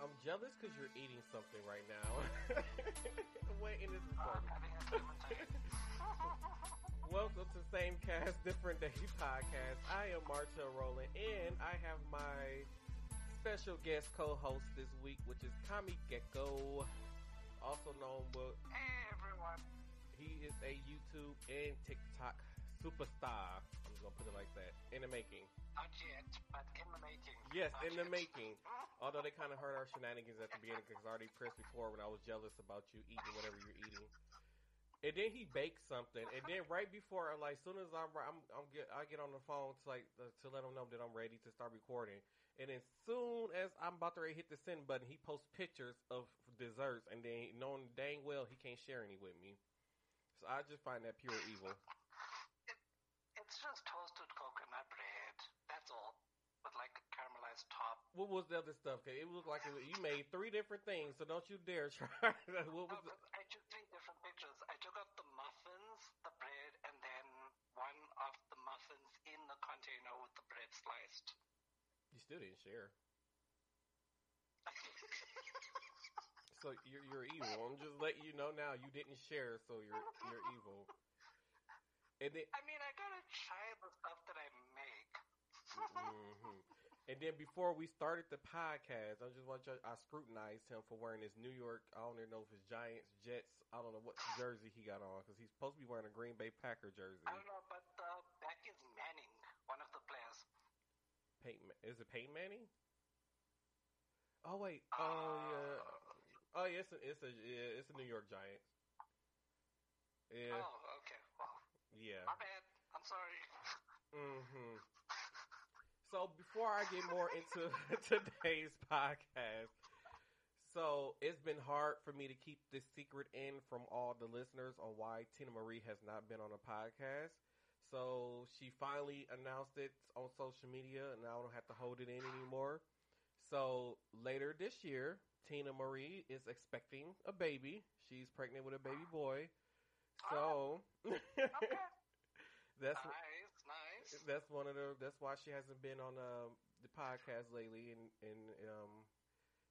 I'm jealous because you're eating something right now. Wait, in this recording. Welcome to Same Cast, Different Day podcast. I am Marshall Rowland, and I have my special guest co-host this week, which is Kami Gecko, also known with. Hey everyone. He is a YouTube and TikTok superstar. I'm just gonna put it like that. In the making. Not yet, but in the making. Yes, Not in the making. Although they kind of heard our shenanigans at the beginning because I already pressed before when I was jealous about you eating whatever you're eating. And then he baked something, and then right before, like, as soon as I'm, I'm, I'm get, I get on the phone to like to let him know that I'm ready to start recording. And as soon as I'm about to hit the send button, he posts pictures of desserts, and then knowing dang well he can't share any with me. So I just find that pure evil. It, it's just toasted coconut bread. That's all. With like a caramelized top. What was the other stuff? 'Cause it looked like it, you made three different things, so don't you dare try. what No, was the, I took three different pictures. I took out the muffins, the bread, and then one of the muffins in the container with the bread sliced. you still didn't share. So you're you're evil. I'm just letting you know now. You didn't share, so you're you're evil. And then, I mean, I gotta try the stuff that I make. mhm. And then before we started the podcast, I just want you. I scrutinized him for wearing his New York. I don't even know if it's Giants, Jets. I don't know what jersey he got on because he's supposed to be wearing a Green Bay Packer jersey. I don't know, but uh, back is Manning, one of the players. Peyton, is it Peyton Manning? Oh wait. Oh yeah. Oh yeah. It's a it's a yeah, it's a New York Giants. Yeah. Oh, okay. Well, Yeah. my bad. I'm sorry. hmm So before I get more into today's podcast, so it's been hard for me to keep this secret in from all the listeners on why Tina Marie has not been on a podcast. So she finally announced it on social media, and I don't have to hold it in anymore. So later this year, Tina Marie is expecting a baby. She's pregnant with a baby boy. So oh. Okay. that's. That's one of the. That's why she hasn't been on um, the podcast lately, and and um,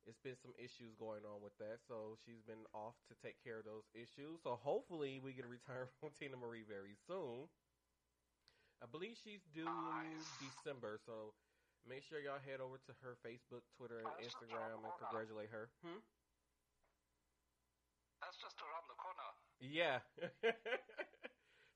it's been some issues going on with that. So she's been off to take care of those issues. So hopefully we get a return from Tina Marie very soon. I believe she's due Nice. December, so make sure y'all head over to her Facebook, Twitter, and Instagram and around the corner. congratulate her. Hmm? That's just around the corner. Yeah.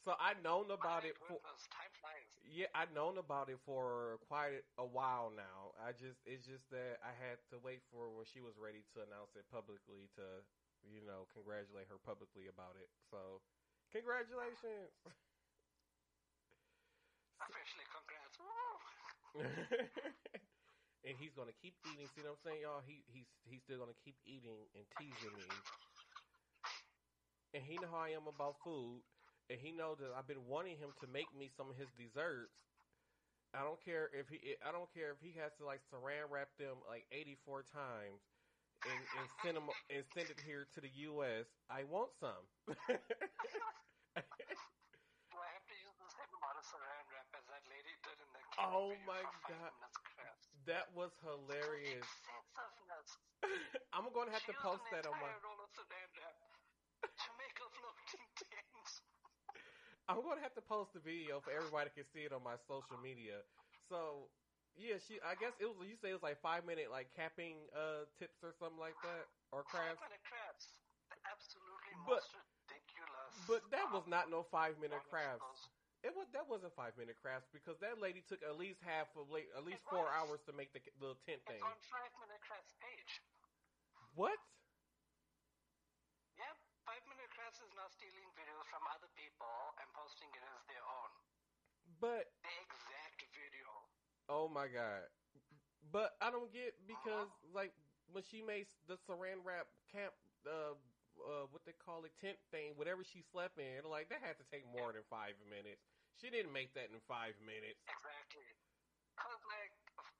so I known about it for goodness, time flies. Yeah, I've known about it for quite a while now. I just it's just that I had to wait for when she was ready to announce it publicly to, you know, congratulate her publicly about it. So, congratulations. Officially, congrats. And he's gonna keep eating. See what I'm saying, y'all? He he's he's still gonna keep eating and teasing me. And he know how I am about food, and he knows that I've been wanting him to make me some of his desserts. I don't care if he I don't care if he has to like saran wrap them like 84 times and, and send them and send it here to the U.S. I want some. Do I have to use the same amount of saran wrap as that lady did in the Oh my God. that was hilarious. I'm going to have to post that on my. roll of saran wrap to make us look intense. I'm going to have to post the video for everybody can see it on my social media. So, yeah, she. I guess it was. You say it was like five minute like capping uh tips or something like that or crafts. Five minute crafts. The absolutely But- most ridiculous. But that was not no five minute crafts. It was that wasn't five minute crafts because that lady took at least half of like at least It four was. hours to make the little tent thing. It's on five minute crafts page. What? Yeah, five minute crafts is now stealing videos from other people and posting it as their own. But The exact video. oh my god! But I don't get because like when she made the saran wrap camp, uh, uh, what they call it, tent thing, whatever she slept in, like that had to take more than five minutes. She didn't make that in five minutes. Exactly. Cause like,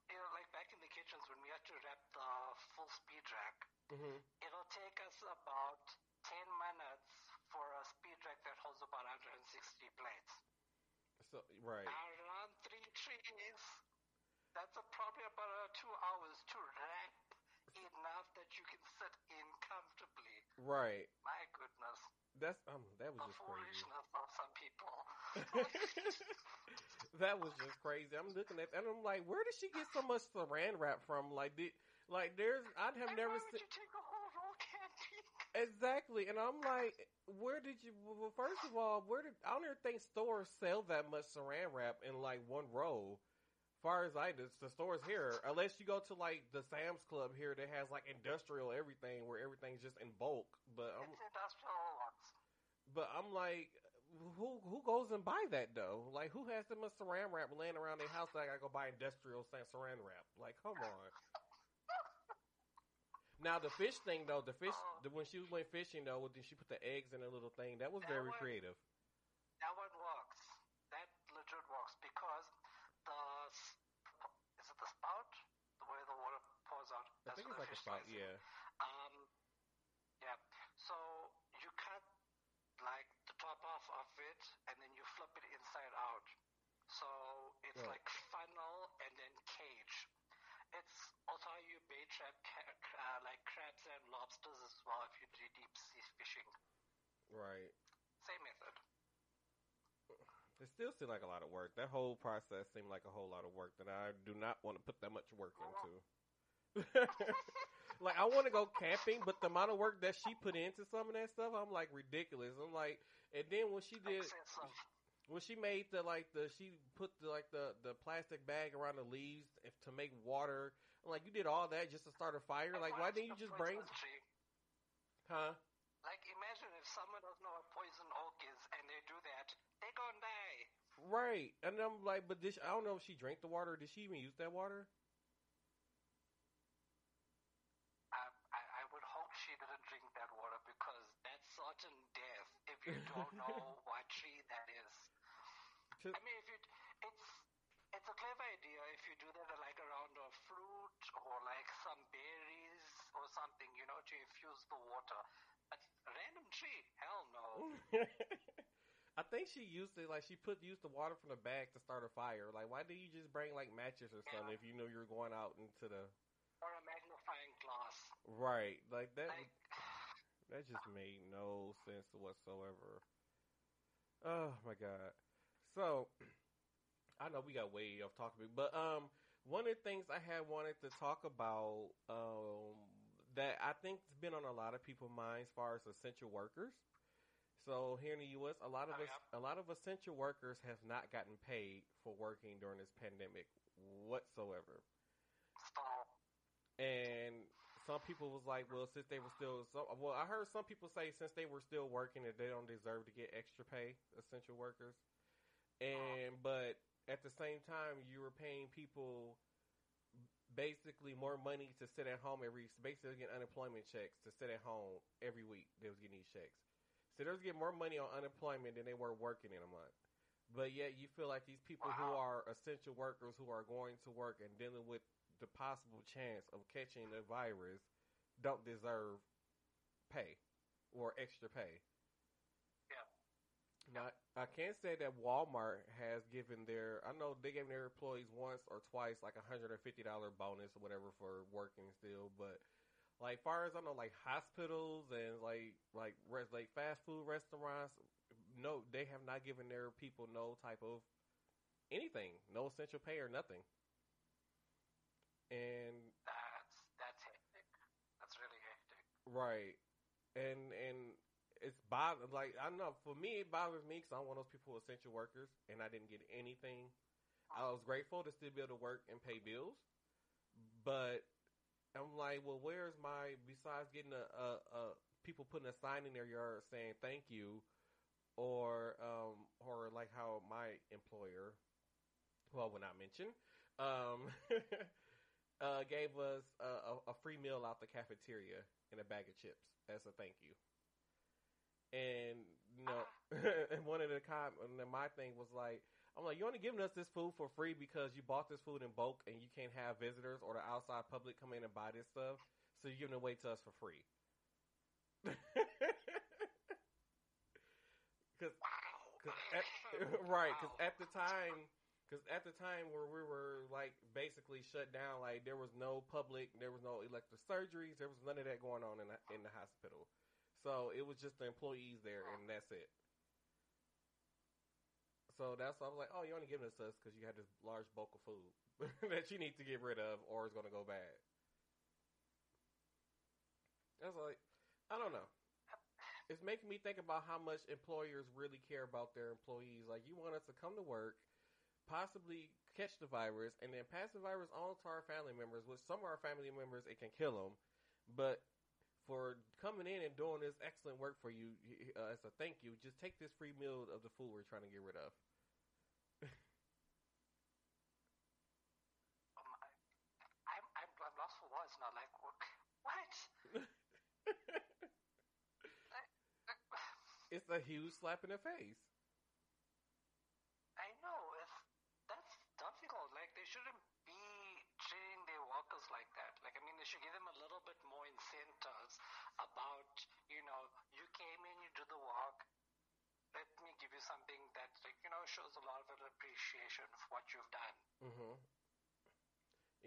you know, like back in the kitchens when we had to wrap the full speed rack, hmm it'll take us about 10 minutes for a speed rack that holds about 160 plates. So right. Around three trees. That's a, probably about uh, two hours to ramp enough that you can sit in comfortably. Right. My goodness. That's um. That was just crazy. of some people. that was just crazy. I'm looking at that and I'm like, where did she get so much saran wrap from? Like, did like there's I'd have and never seen exactly. And I'm like, where did you? Well, first of all, where did I don't even think stores sell that much saran wrap in like one roll. Far as I know, the stores here, unless you go to like the Sam's Club here that has like industrial everything where everything's just in bulk. But I'm It's industrial ones. But I'm like, who who goes and buy that though? Like, who has that much saran wrap laying around their house that I gotta go buy industrial sa- saran wrap? Like, come on. Now the fish thing though, the fish the, when she went fishing though, then she put the eggs in a little thing. That was That very one- creative. That one works. That legit works because the is it the spout, the way the water pours out. I think it's like a spout, yeah. Um, yeah. So you cut like the top off of it, and then you flip it inside out. So it's Right. like funnel and then cage. Also you bait trap uh, like crabs and lobsters as well if you do deep sea fishing. Right. Same method. It still seemed like a lot of work. That whole process seemed like a whole lot of work that I do not want to put that much work into. like I want to go camping, but the amount of work that she put into some of that stuff, I'm like ridiculous. I'm like, and then when she did, when she made the like the she put the like the the plastic bag around the leaves if, to make water. I'm like, you did all that just to start a fire? Like, why didn't you just bring? tree? Huh? Like, imagine if someone doesn't know what poison oak is and they do that, they gonna die. Right. And I'm like, but this I don't know if she drank the water. Did she even use that water? I, I, I would hope she didn't drink that water because that's certain death if you don't know what tree that is. I mean, if you, it's it's a clever idea if you do that like around a fruit or like some berries or something, you know, to infuse the water. But random tree, hell no. I think she used it like she put used the water from the bag to start a fire. Like, why did you just bring like matches or something Yeah. if you knew you were going out into the or a magnifying glass. right? Like that. Like, That just made no sense whatsoever. Oh my god. So I know we got way off topic, but um one of the things I had wanted to talk about um that I think has been on a lot of people's minds as far as essential workers. So here in the US, a lot of Oh, us a lot of essential workers have not gotten paid for working during this pandemic whatsoever. And some people was like, well, since they were still, so, well, I heard some people say since they were still working that they don't deserve to get extra pay, essential workers. And but at the same time, you were paying people basically more money to sit at home every, basically getting unemployment checks to sit at home every week. They was getting these checks, so they was getting more money on unemployment than they were working in a month. But yet, you feel like these people who are essential workers who are going to work and dealing with the possible chance of catching the virus don't deserve pay or extra pay. Now, I can't say that Walmart has given their, I know they gave their employees once or twice like a $150 bonus or whatever for working still, but like far as I know, like hospitals and like, like, res- like fast food restaurants, no, they have not given their people no type of anything, no essential pay or nothing. And that's that's hectic. That's really hectic. Right, and and it's bother like I don't know for me it bothers me because I'm one of those people who essential workers and I didn't get anything. I was grateful to still be able to work and pay bills, but I'm like, well, where's my besides getting a, a, a people putting a sign in their yard saying thank you, or um or like how my employer, who I will not mention, um. Uh, gave us a, a, a free meal out the cafeteria and a bag of chips as a thank you. And you know, ah. and one of the com and then my thing was like, I'm like, you only giving us this food for free because you bought this food in bulk and you can't have visitors or the outside public come in and buy this stuff, so you're giving it away to us for free. Because Cause at, right, because Wow. at the time, because at the time where we were like basically shut down, like there was no public, there was no elective surgeries, there was none of that going on in the, in the hospital. So it was just the employees there, and that's it. So that's why I was like, oh, you're only giving this to us because you had this large bulk of food that you need to get rid of, or it's going to go bad. I was like, I don't know. It's making me think about how much employers really care about their employees. Like, you want us to come to work, possibly catch the virus, and then pass the virus on to our family members. With some of our family members, it can kill them. But for coming in and doing this excellent work for you uh, as a thank you, just take this free meal of the food we're trying to get rid of. Um, I, I'm, I'm, I'm lost for words now. Like, what? what? it's a huge slap in the face. I know. It's, that's difficult. Like, they shouldn't be treating their workers like that. Like, I mean, they should give them a little bit more incentives about, you know, you came in, you do the work. Let me give you something that, like, you know, shows a lot of appreciation for what you've done. Mm-hmm.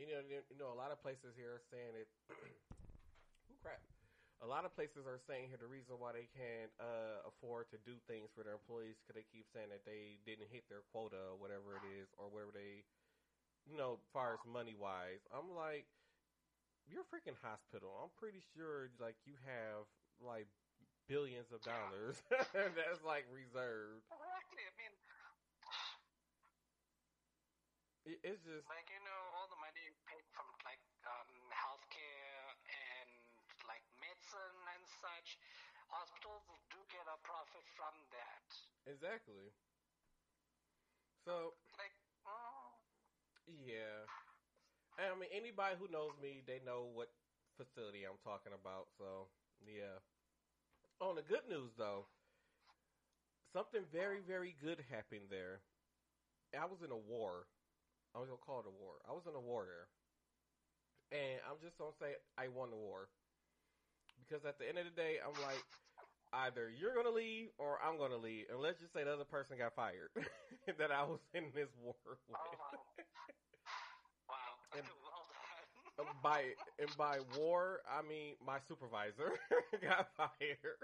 You know, you know, a lot of places here are saying it. Ooh, crap! A lot of places are saying here the reason why they can't uh, afford to do things for their employees because they keep saying that they didn't hit their quota whatever it is, or whatever they, you know, far as money wise. I'm like, you're freaking hospital. I'm pretty sure like you have like billions of dollars that's like reserved. Exactly. I mean, It- It's just like you know, all the money you paid from like um, healthcare and like medicine and such, hospitals do get a profit from that. exactly. So Like, mm, Yeah. I mean, anybody who knows me, they know what facility I'm talking about. So, yeah. On the good news, though, something very, very good happened there. I was in a war. I was going to call it a war. I was in a war there. And I'm just going to say I won the war. Because at the end of the day, I'm like, either you're going to leave or I'm going to leave. And let's just say the other person got fired that I was in this war oh, with. oh wow, wow, And- well done. Uh, by and by war, I mean my supervisor got fired.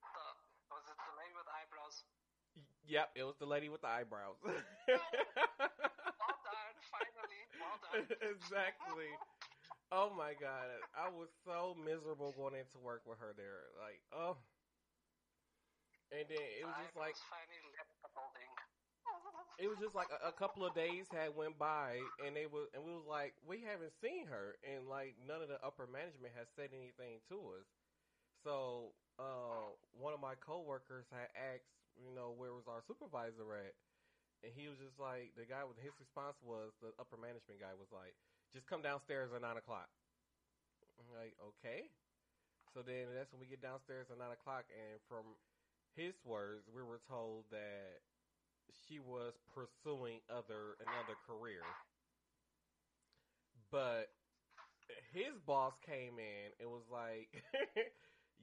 The, was it the lady with eyebrows? yep, it was the lady with the eyebrows. Well done, finally, well done. exactly. Oh my god, I was so miserable going into work with her there. Like, oh. And then it was just like Eyebrows finally left the building. It was just like a, a couple of days had went by, and they was and we was like, we haven't seen her, and like none of the upper management has said anything to us. So uh, one of my coworkers had asked, you know, where was our supervisor at, and he was just like, the guy with his response was the upper management guy was like, just come downstairs at nine o'clock. I'm like, okay. So then that's when we get downstairs at nine o'clock, and from his words, we were told that was pursuing other another career. But his boss came in and was like,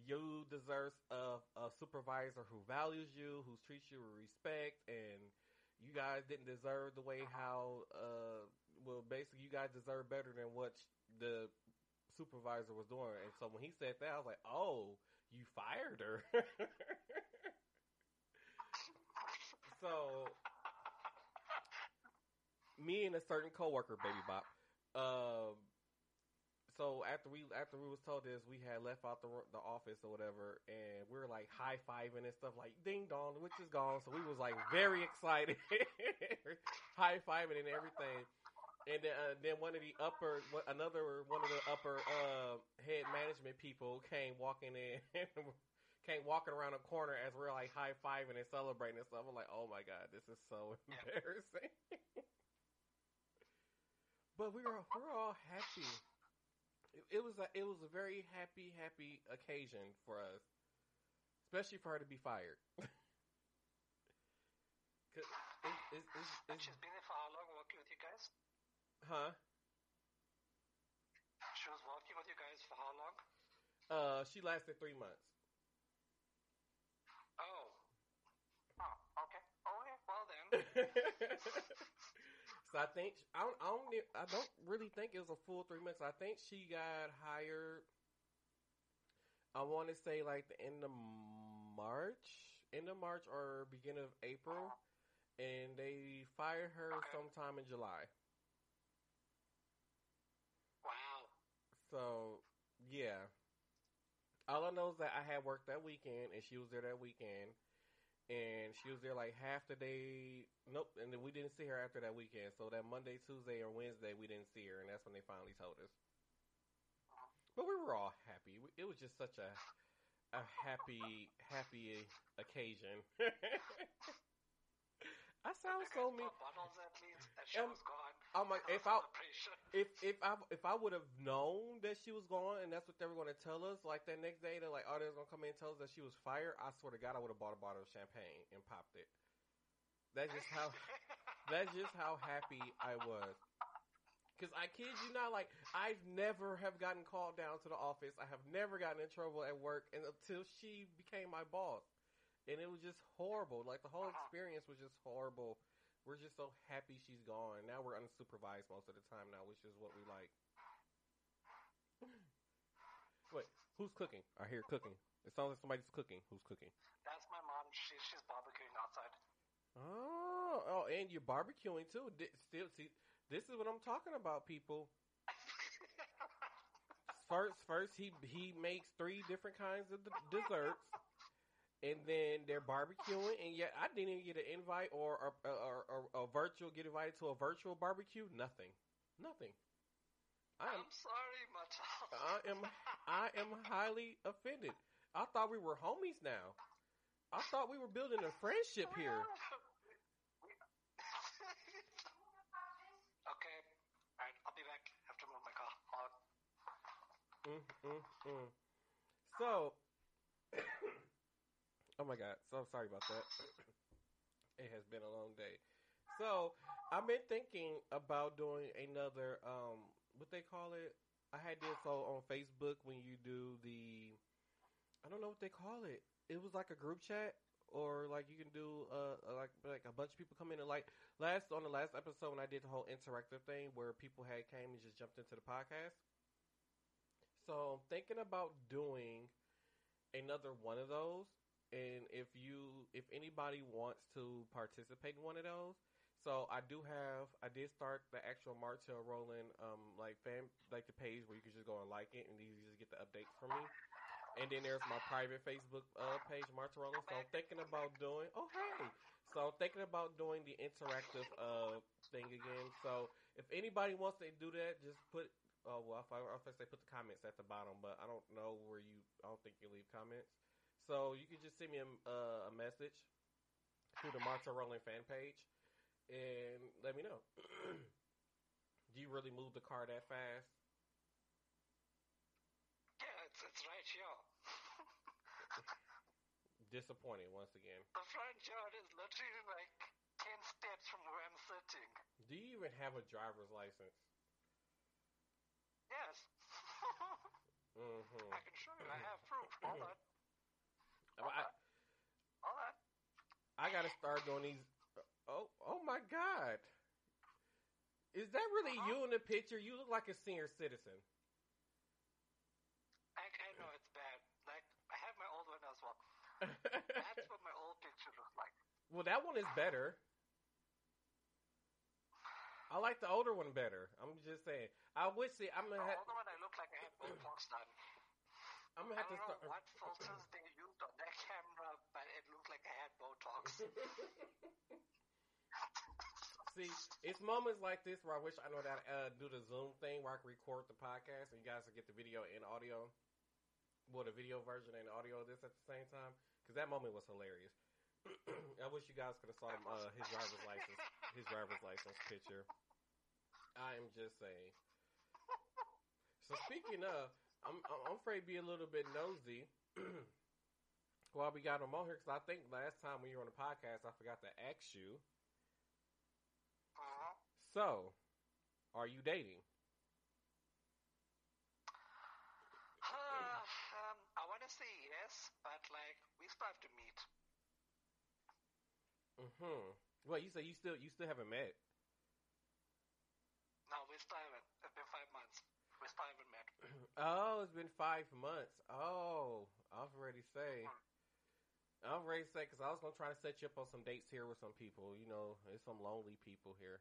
"You deserve a, a supervisor who values you, who treats you with respect, and you guys didn't deserve the way how. Uh, well, basically, you guys deserve better than what the supervisor was doing." And so when he said that, I was like, "Oh, you fired her." so me and a certain coworker, baby bop. Um, so after we after we was told this, we had left out the the office or whatever, and we were like high fiving and stuff, like ding dong, witch is gone. So we was like very excited, high fiving and everything. And then, uh, then one of the upper, another one of the upper uh, head management people came walking in, came walking around the corner as we're like high fiving and celebrating and stuff. I'm like, oh my god, this is so embarrassing. but we were we were all happy. It, it was a it was a very happy happy occasion for us, especially for her to be fired. 'Cause it, it, it, And it's, she's been there for how long working with you guys? huh? She was working with you guys for how long? Uh, she lasted three months. Oh. Oh, okay. Okay, well then. I think I don't, I don't I don't really think it was a full three months. I think she got hired I want to say like the end of March, end of March or beginning of April, and they fired her sometime in July. Wow. So yeah, all I know is that I had work that weekend, and she was there that weekend, and she was there like half the day. Nope, and then we didn't see her after that weekend. So that Monday, Tuesday, or Wednesday, we didn't see her, and that's when they finally told us. But we were all happy. It was just such a a happy happy occasion. I sound so mean. Bottles at least. That she Um, was gone. I'm like, if I if if I if I would have known that she was gone and that's what they were going to tell us, like that next day, they're like, oh, they're going to come in and tell us that she was fired. I swear to God, I would have bought a bottle of champagne and popped it. That's just how that's just how happy I was. Cause I kid you not, like I've never have gotten called down to the office. I have never gotten in trouble at work, and until she became my boss, and it was just horrible. Like the whole Uh-huh. experience was just horrible. We're just so happy she's gone. Now we're unsupervised most of the time now, which is what we like. Wait, who's cooking? I hear cooking. It sounds like somebody's cooking. Who's cooking? That's my mom. She, she's barbecuing outside. Oh, oh, and you're barbecuing too. Di- Still, see, this is what I'm talking about, people. First, first he he makes three different kinds of d- desserts, and then they're barbecuing. And yet, I didn't even get an invite or a, or, or, a virtual get invited to a virtual barbecue. Nothing, nothing. I am I'm sorry, Matal. I am I am highly offended. I thought we were homies now. I thought we were building a friendship here. okay. Alright, I'll be back. Have to move my car. Mm, mm, mm. So, oh my god, so I'm sorry about that. It has been a long day. So, I've been thinking about doing another, um, what they call it. I had this on Facebook when you do the, I don't know what they call it. It was like a group chat, or like you can do, uh, like like a bunch of people come in and like last on the last episode when I did the whole interactive thing where people had came and just jumped into the podcast. So I'm thinking about doing another one of those, and if you, if anybody wants to participate in one of those, so I do have, I did start the actual Martell Roland, um, like fan, like the page where you can just go and like it, and you just get the updates from me. And then there's my private Facebook uh, page, Martell Roland. So I'm thinking about doing. Oh hey, so I'm thinking about doing the interactive uh thing again. So if anybody wants to do that, just put Oh well, if I, if I say put the comments at the bottom, but I don't know where you. I don't think you leave comments, so you can just send me a, uh, a message through the Martell Roland fan page and let me know. Do you really move the car that fast? Yeah, it's, it's right here. Disappointed once again. The front yard is literally like 10 steps from where I'm sitting. Do you even have a driver's license? Yes. Mm-hmm. I can show you. I have proof. Hold on. I, Hold. I gotta start doing these. Oh, oh my God! Is that really Uh-huh. you in the picture? You look like a senior citizen. I, I know it's bad. Like, I have my old one as well. That's what my old picture looked like. well, that one is better. I like the older one better. I'm just saying. I wish it. I'm The. Ha- older one, I look like I had Botox done. I'm gonna have to don't know start. what filters they used on that camera, but it looked like I had Botox. See, it's moments like this where I wish I know that uh, do the Zoom thing where I can record the podcast and you guys can get the video and audio. Well, the video version and audio of this at the same time because that moment was hilarious. I wish you guys could have saw him, uh, his driver's license, his driver's license picture. I am just saying. So speaking of, I'm I'm afraid to be a little bit nosy. While we got him on here, because I think last time when you were on the podcast, I forgot to ask you. uh-huh. So, are you dating? Uh, um, I want to say yes, but like we still have to meet. Mm-hmm. Well, you say you still you still haven't met. No, we still haven't. It's been five months. We ever met. Oh, it's been five months. Oh, I was ready to say. I'm ready to say because I was gonna try to set you up on some dates here with some people. You know, there's some lonely people here.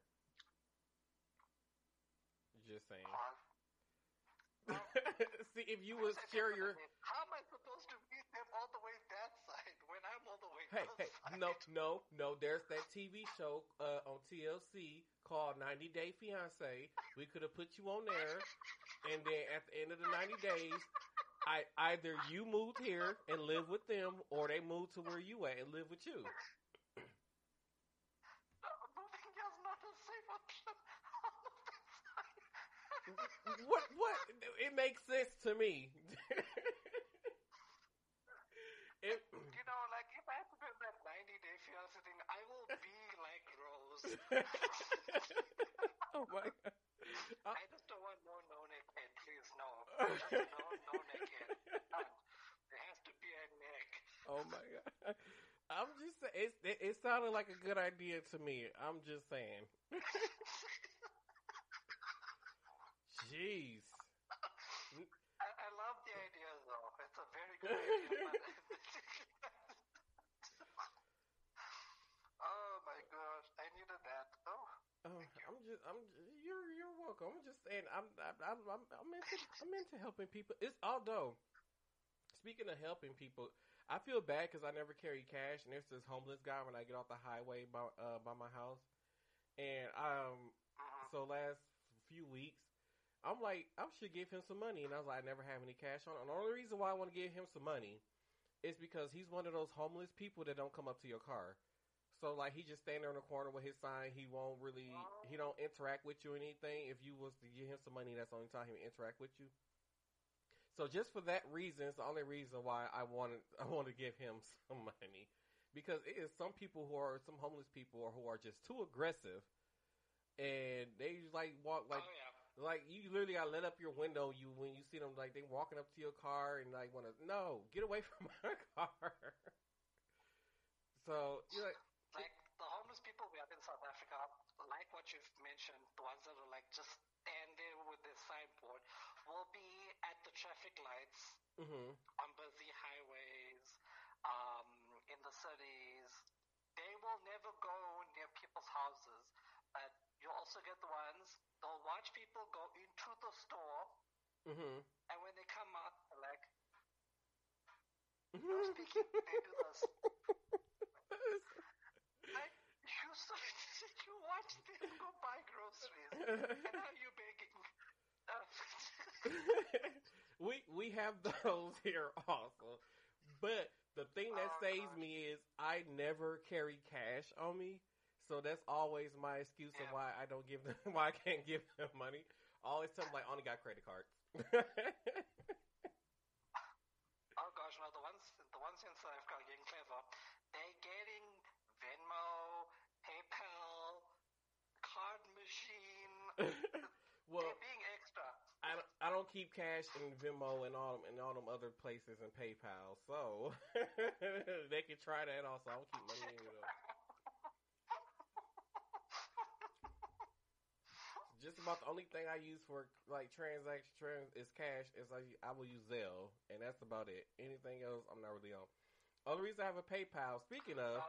Just saying. Uh, See, if you would share your How am I supposed to meet them all the way that side when I'm all the way hey hey side? no no no. There's that TV show uh, on TLC called 90 Day Fiance. We could have put you on there, and then at the end of the 90 days, I either you moved here and live with them, or they moved to where you at and live with you. Moving here is not a safe option. All of that side. What what? It makes sense to me. it, You know, like if I have to do that 90 day fiance thing, I will be like Rose. oh my god. I just don't want no please no. No no neckhead. None. There has to be a neck. Oh my god. I'm just saying, it's, it, it sounded like a good idea to me. I'm just saying. Jeez. I, I love the idea though. It's a very good idea. but- oh my gosh, I needed that. Oh, Oh, I'm just, I'm, you're, you're welcome. I'm just saying, I'm, I'm, I'm, I'm, into, I'm into helping people. It's although, speaking of helping people, I feel bad because I never carry cash, and there's this homeless guy when I get off the highway by, uh, by my house, and um, so last few weeks, I'm like, I should give him some money, and I was like, I never have any cash on. And the only reason why I want to give him some money is because he's one of those homeless people that don't come up to your car. So like he just stand there in the corner with his sign. He won't really he don't interact with you or anything. If you was to give him some money, that's the only time he would interact with you. So just for that reason, it's the only reason why I wanted I want to give him some money because it is some people who are some homeless people or who are just too aggressive, and they just like walk like oh yeah. like you literally gotta let up your window you when you see them like they walking up to your car and like want to no get away from my car. so you're like Like the homeless people we have in South Africa, like what you've mentioned, the ones that are like just stand there with their signboard, will be at the traffic lights hmm on busy highways, um, in the cities. They will never go near people's houses, but you'll also get the ones they'll watch people go into the store, hmm and when they come out, they're like, no speaking, they do this. Like, you you watched them go buy groceries, and now you're begging. Uh, we have those here also, but the thing that Oh, saves me is I never carry cash on me, so that's always my excuse of why I don't give them why I can't give them money. I always tell them like I only got credit cards. Oh gosh, no, the ones the ones in South Africa are getting clever. They're getting Venmo, PayPal, card machine. well, They're being extra. I don't, keep cash in Venmo and all them and all them other places and PayPal, so they can try that also. I don't keep money in though. Just about the only thing I use for like transaction trans is cash is I I will use Zelle and that's about it. Anything else I'm not really on. Only reason I have a PayPal. Speaking of,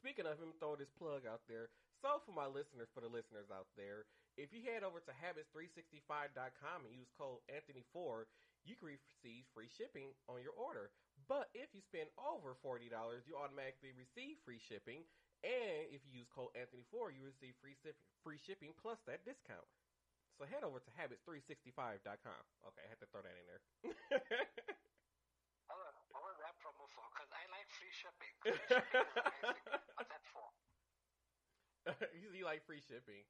Speaking of him, throw this plug out there. So for my listeners, for the listeners out there, if you head over to habits365.com and use code Anthony4, you can receive free shipping on your order. But if you spend over $40, you automatically receive free shipping. And if you use code Anthony4, you receive free shipping, free shipping plus that discount. So head over to habits365.com. Okay, I had to throw that in there. What was, what was that promo for? Because I like free shipping. Free shipping is amazing. What's that for? you you like free shipping.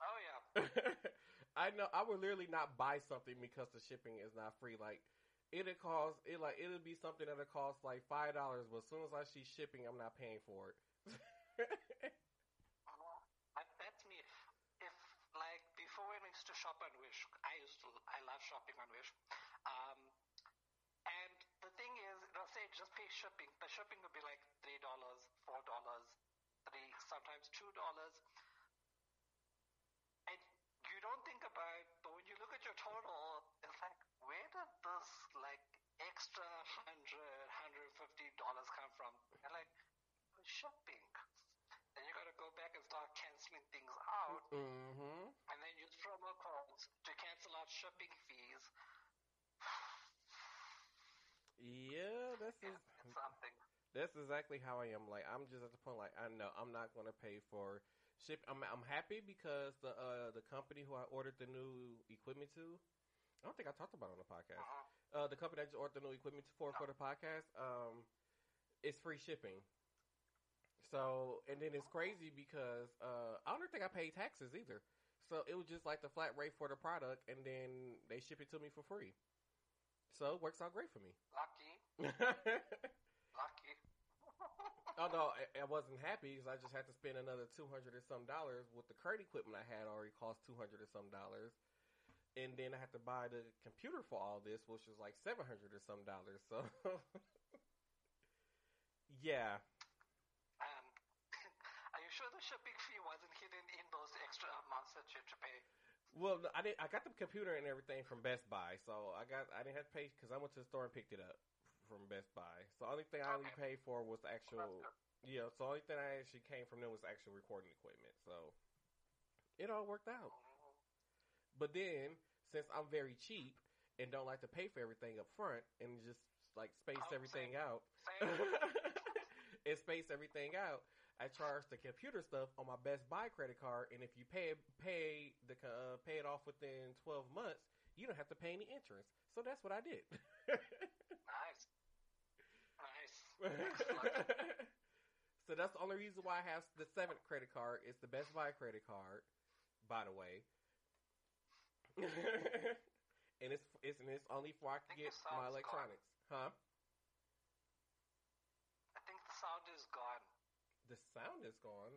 Oh yeah. I know I would literally not buy something because the shipping is not free. Like it'll cost it like it'll be something that'll cost like five dollars, but as soon as I see shipping, I'm not paying for it. That, that's me. If like before when I used to shop on Wish, I used to I love shopping on Wish. Um, and the thing is, they'll say just pay shipping. The shipping would be like three dollars, four dollars, three sometimes two dollars. And you don't think shipping. Then you gotta go back and start canceling things out, Mm-hmm. and then use promo codes to cancel out shipping fees. Yeah, that's Yeah, is, something. that's exactly how I am. Like I'm just at the point like I know I'm not gonna pay for ship. I'm I'm happy because the uh the company who I ordered the new equipment to. I don't think I talked about it on the podcast. Uh-huh. Uh, the company I just ordered the new equipment for for the podcast. Um, it's free shipping. So and then it's crazy because uh I don't think I paid taxes either. So it was just like the flat rate for the product, and then they ship it to me for free. So it works out great for me. Lucky, lucky. Although I, I wasn't happy because I just had to spend another two hundred or some dollars with the current equipment I had already cost two hundred or some dollars, and then I had to buy the computer for all this, which was like seven hundred or some dollars. So, yeah, Um, are you sure the shipping fee wasn't hidden in those extra amounts that you had to pay? Well, I didn't. I got the computer and everything from Best Buy, so I got. I didn't have to pay because I went to the store and picked it up from Best Buy. So the only thing I only paid for was the actual. Yeah, so the only thing I actually came from them was actual recording equipment. So it all worked out. But then, since I'm very cheap and don't like to pay for everything up front and just like space Oh, everything same. out and space everything out, I charge the computer stuff on my Best Buy credit card. And if you pay pay the uh, pay it off within 12 months, you don't have to pay any interest. So that's what I did. nice. Nice. So that's the only reason why I have the seventh credit card. It's the Best Buy credit card, by the way. and it's it's and it's only for I can think get my electronics, huh? I think the sound is gone. The sound is gone.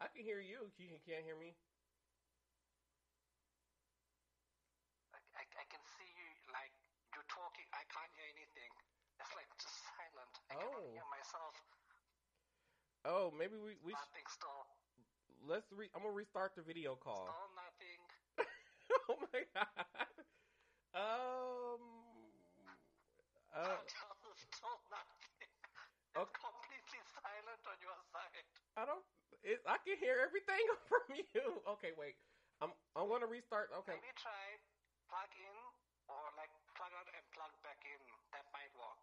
I can hear you. You can- can't hear me. I, I, I can see you like you're talking. I can't hear anything. It's like just silent. I cannot Oh. hear myself. Oh, maybe we we sh- Nothing still. let's re- I'm gonna restart the video call. Still nothing. oh my god. Um. Uh, still nothing. Okay. It's completely silent on your side. I don't. It, I can hear everything from you. Okay, wait. I'm I'm gonna restart. Okay. Maybe try plug in or like plug out and plug back in. That might work.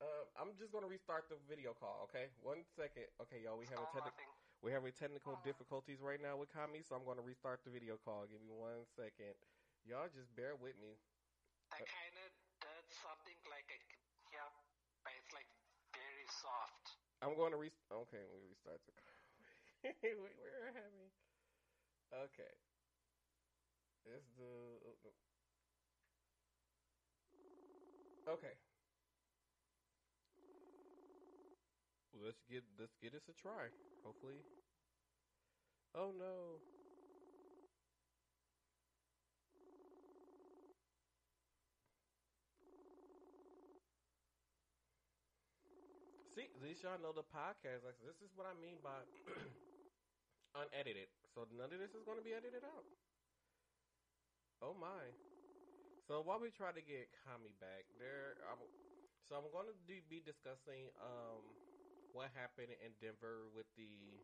Uh, I'm just gonna restart the video call. Okay, one second. Okay, y'all, we have a technical we're having technical difficulties right now with Kami, so I'm gonna restart the video call. Give me one second. Y'all just bear with me. That kind of did something like I could hear, but it's like very soft. I'm going to re. Okay, we restart the wait, we're having. Okay. Let's do. Oh, okay. Let's get let's get this a try. Hopefully. Oh no. See, y'all know the podcast. Like this is what I mean by unedited. So none of this is going to be edited out. Oh my! So while we try to get Kami back, there, I'm, so I'm going to be discussing um what happened in Denver with the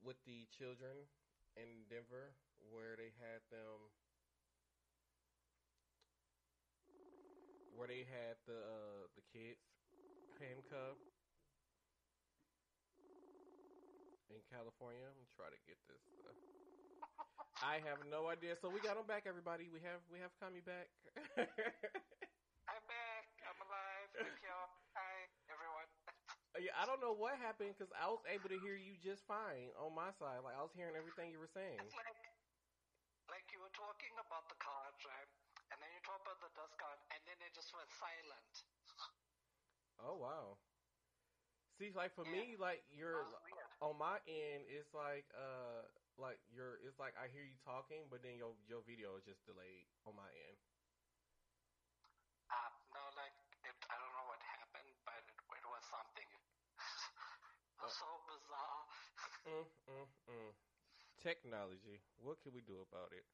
with the children in Denver, where they had them, where they had the uh, the kids handcuffed in California. I'm try to get this. Uh, I have no idea. So we got him back, everybody. We have we have Kami back. I'm back. I'm alive. I'm here. Hi, everyone. yeah, I don't know what happened because I was able to hear you just fine on my side. Like I was hearing everything you were saying. It's like, like you were talking about the cards, right? And then you talk about the discount, and then it just went silent. Oh wow. See, like for Yeah. me, like you're was weird. on my end, it's like uh, like you're. It's like I hear you talking, but then your your video is just delayed on my end. Uh, no, like, it, I don't know what happened, but it, it was something. it was so bizarre. Mm, mm, mm. Technology. What can we do about it?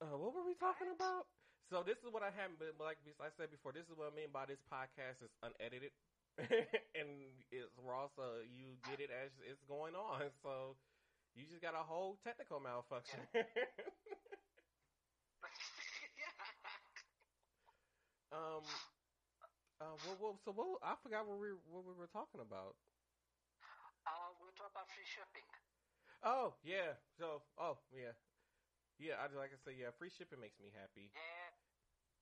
Uh, what were we talking Right. about? So this is what I haven't been like I said before. This is what I mean by this podcast is unedited. and it's also you get it as it's going on. So you just got a whole technical malfunction. um. Uh, well, well, so what? I forgot what we what we were talking about. Uh, we we're talking about free shipping. Oh yeah. So oh yeah, yeah. I like I said, yeah. Free shipping makes me happy. Yeah.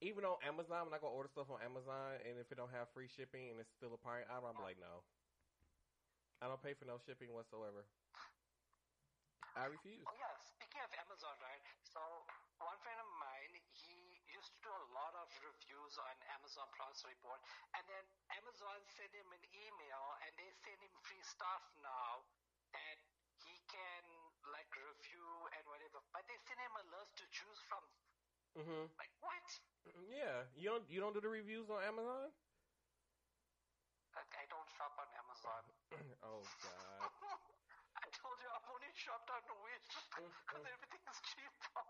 Even on Amazon, when I go order stuff on Amazon, and if it don't have free shipping and it's still a pirate item, I'm like, no. I don't pay for no shipping whatsoever. I refuse. Oh yeah. Speaking of Amazon, right? So one friend of mine, he used to do a lot of reviews on Amazon Price Report, and then Amazon sent him an email, and they send him free stuff now that he can like review and whatever. But they send him a list to choose from. Mm-hmm. Like what? Yeah, you don't you don't do the reviews on Amazon? Like, I don't shop on Amazon. oh God. I told you I've only shopped on Wish because everything is cheap.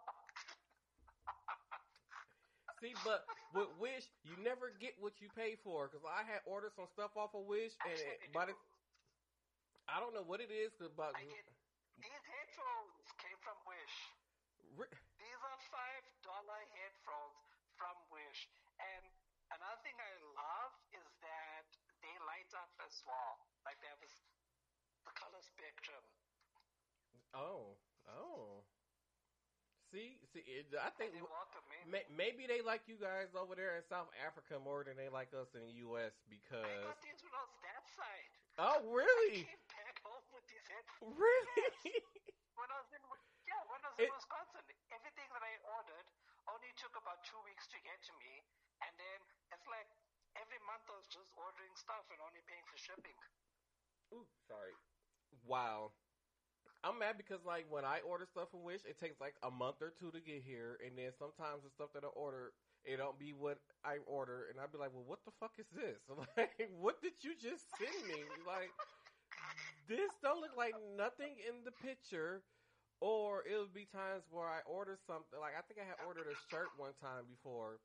See, but with Wish, you never get what you pay for. Because I had ordered some stuff off of Wish, and it, I but it, I don't know what it is. Cause but I get these headphones came from Wish. Ri- These are five dollar headphones from Wish. And another thing I love is that they light up as well. Like have this, the color spectrum. oh, oh. See, see, it, I think they may, maybe they like you guys over there in South Africa more than they like us in the U.S. because I got these when I was that side. oh, I really, came back home with these headphones. really? When I was in, yeah, when I was It- in Wisconsin, everything that I ordered only took about two weeks to get to me, and then it's like every month I was just ordering stuff and only paying for shipping. Ooh, sorry. Wow. I'm mad because like when I order stuff from Wish, it takes like a month or two to get here, and then sometimes the stuff that I order, it don't be what I order, and I'd be like, "Well, what the fuck is this? Like, what did you just send me? Like, this don't look like nothing in the picture." Or it would be times where I order something, like I think I had ordered a shirt one time before,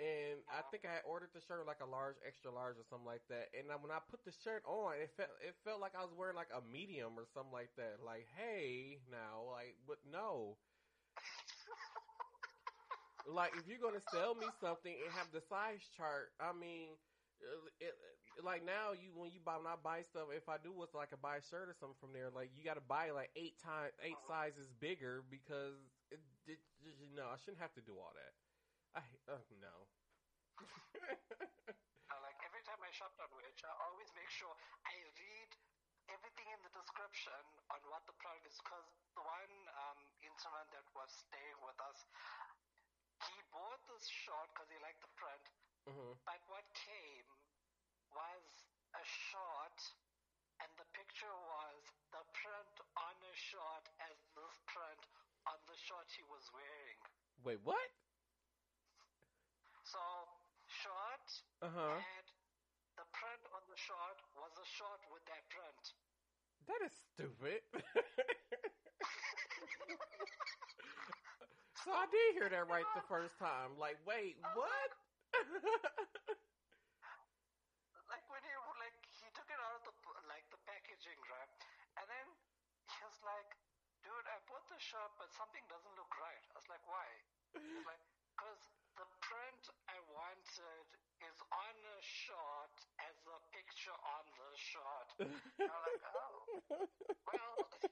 and I think I had ordered the shirt like a large, extra large, or something like that. And when I put the shirt on, it felt it felt like I was wearing like a medium or something like that. Like, hey, now, like, but no. Like, if you're gonna sell me something and have the size chart, I mean, uh, it, like now you when you buy when I buy stuff, if I do what's like a buy a shirt or something from there, like you got to buy like eight times eight sizes bigger because it, it, you know I shouldn't have to do all that. I uh, no. Uh, like every time I shopped on Wish, I always make sure I read everything in the description on what the product is. Because the one um, intern that was staying with us, he bought this short because he liked the print, hmm but what came was a short, and the picture was the print on a short as this print on the short he was wearing. Wait, what? So short Uh huh. and the print on the short was a short with that print. That is stupid. so I did hear that right the first time. Like, wait, what? Like when he like he took it out of the like the packaging, right? And then he was like, "Dude, I bought the shirt, but something doesn't look right." I was like, "Why?" He's like, "Cause the print I wanted is on the shot as the picture on the shot. And I'm like, "Oh, well."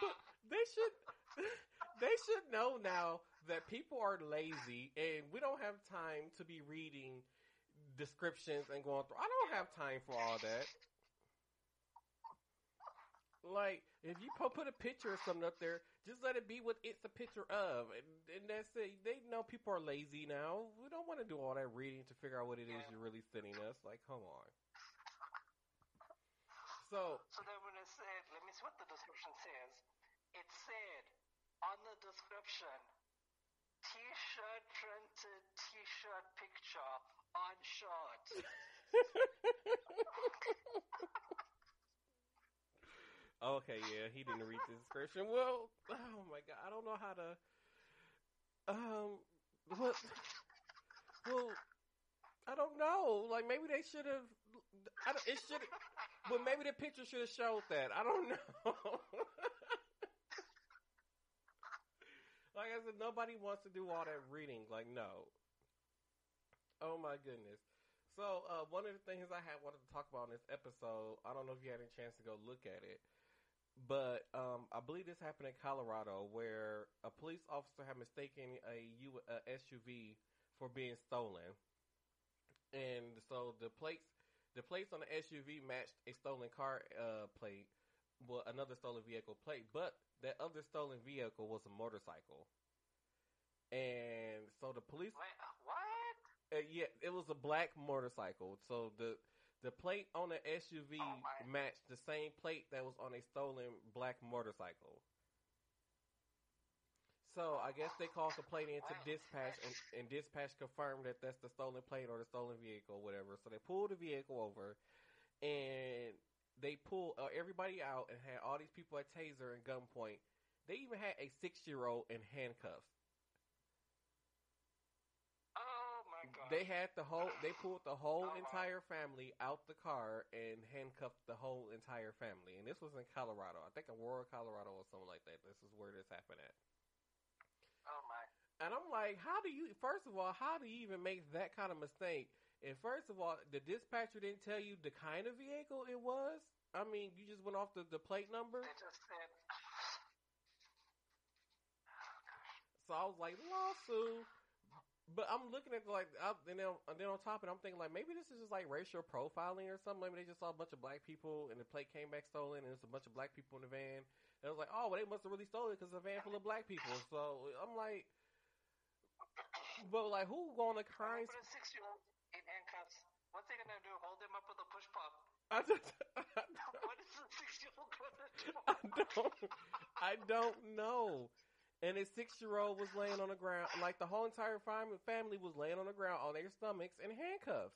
But they should they should know now that people are lazy and we don't have time to be reading descriptions and going through. I don't have time for all that. Like, if you put a picture or something up there, just let it be what it's a picture of, and, and that's it. They know people are lazy now. We don't want to do all that reading to figure out what it is Yeah. you're really sending us. Like, come on. So, So then when I said, let me see what the description says. It said on the description, T-shirt printed T-shirt picture on short. Okay, yeah, he didn't read the description. Well, oh my god, I don't know how to. Um, what? Well, I don't know. Like maybe they should have. It should, but maybe the picture should have showed that. I don't know. like I said, nobody wants to do all that reading. Like no. Oh my goodness. So uh, one of the things I had wanted to talk about in this episode, I don't know if you had any chance to go look at it, but um, I believe this happened in Colorado where a police officer had mistaken a, U- a SUV for being stolen, and so the plates the plates on the SUV matched a stolen car uh, plate, well another stolen vehicle plate, but that other stolen vehicle was a motorcycle, and so the police. Wait, uh, what? Uh, yeah, it was a black motorcycle. So the the plate on the SUV Oh, matched the same plate that was on a stolen black motorcycle. So I guess they called the plate into dispatch, and, and dispatch confirmed that that's the stolen plate or the stolen vehicle, or whatever. So they pulled the vehicle over, and they pulled uh, everybody out and had all these people at taser and gunpoint. They even had a six year old in handcuffs. Oh my god. They uh, had the whole. They pulled the whole entire family out the car and handcuffed the whole entire family. And this was in Colorado. I think Aurora, Colorado, or something like that. This is where this happened at. oh my. And I'm like, how do you? First of all, how do you even make that kind of mistake? And first of all, the dispatcher didn't tell you the kind of vehicle it was. I mean, you just went off the, the plate number. They just said. So I was like, lawsuit. But I'm looking at like, I, and then and then on top of it, I'm thinking like maybe this is just like racial profiling or something. Maybe they just saw a bunch of black people and the plate came back stolen, and it's a bunch of black people in the van. And I was like, oh, well, they must have really stolen it because it's a van full of black people. So I'm like, but like, who going to crime? Put a six-year-old in handcuffs. What's they gonna do? Hold him up with a push pop? I just, What is a six-year-old gonna do? I don't, I don't know. And his six year old was laying on the ground, like the whole entire fam- family was laying on the ground on their stomachs in handcuffs.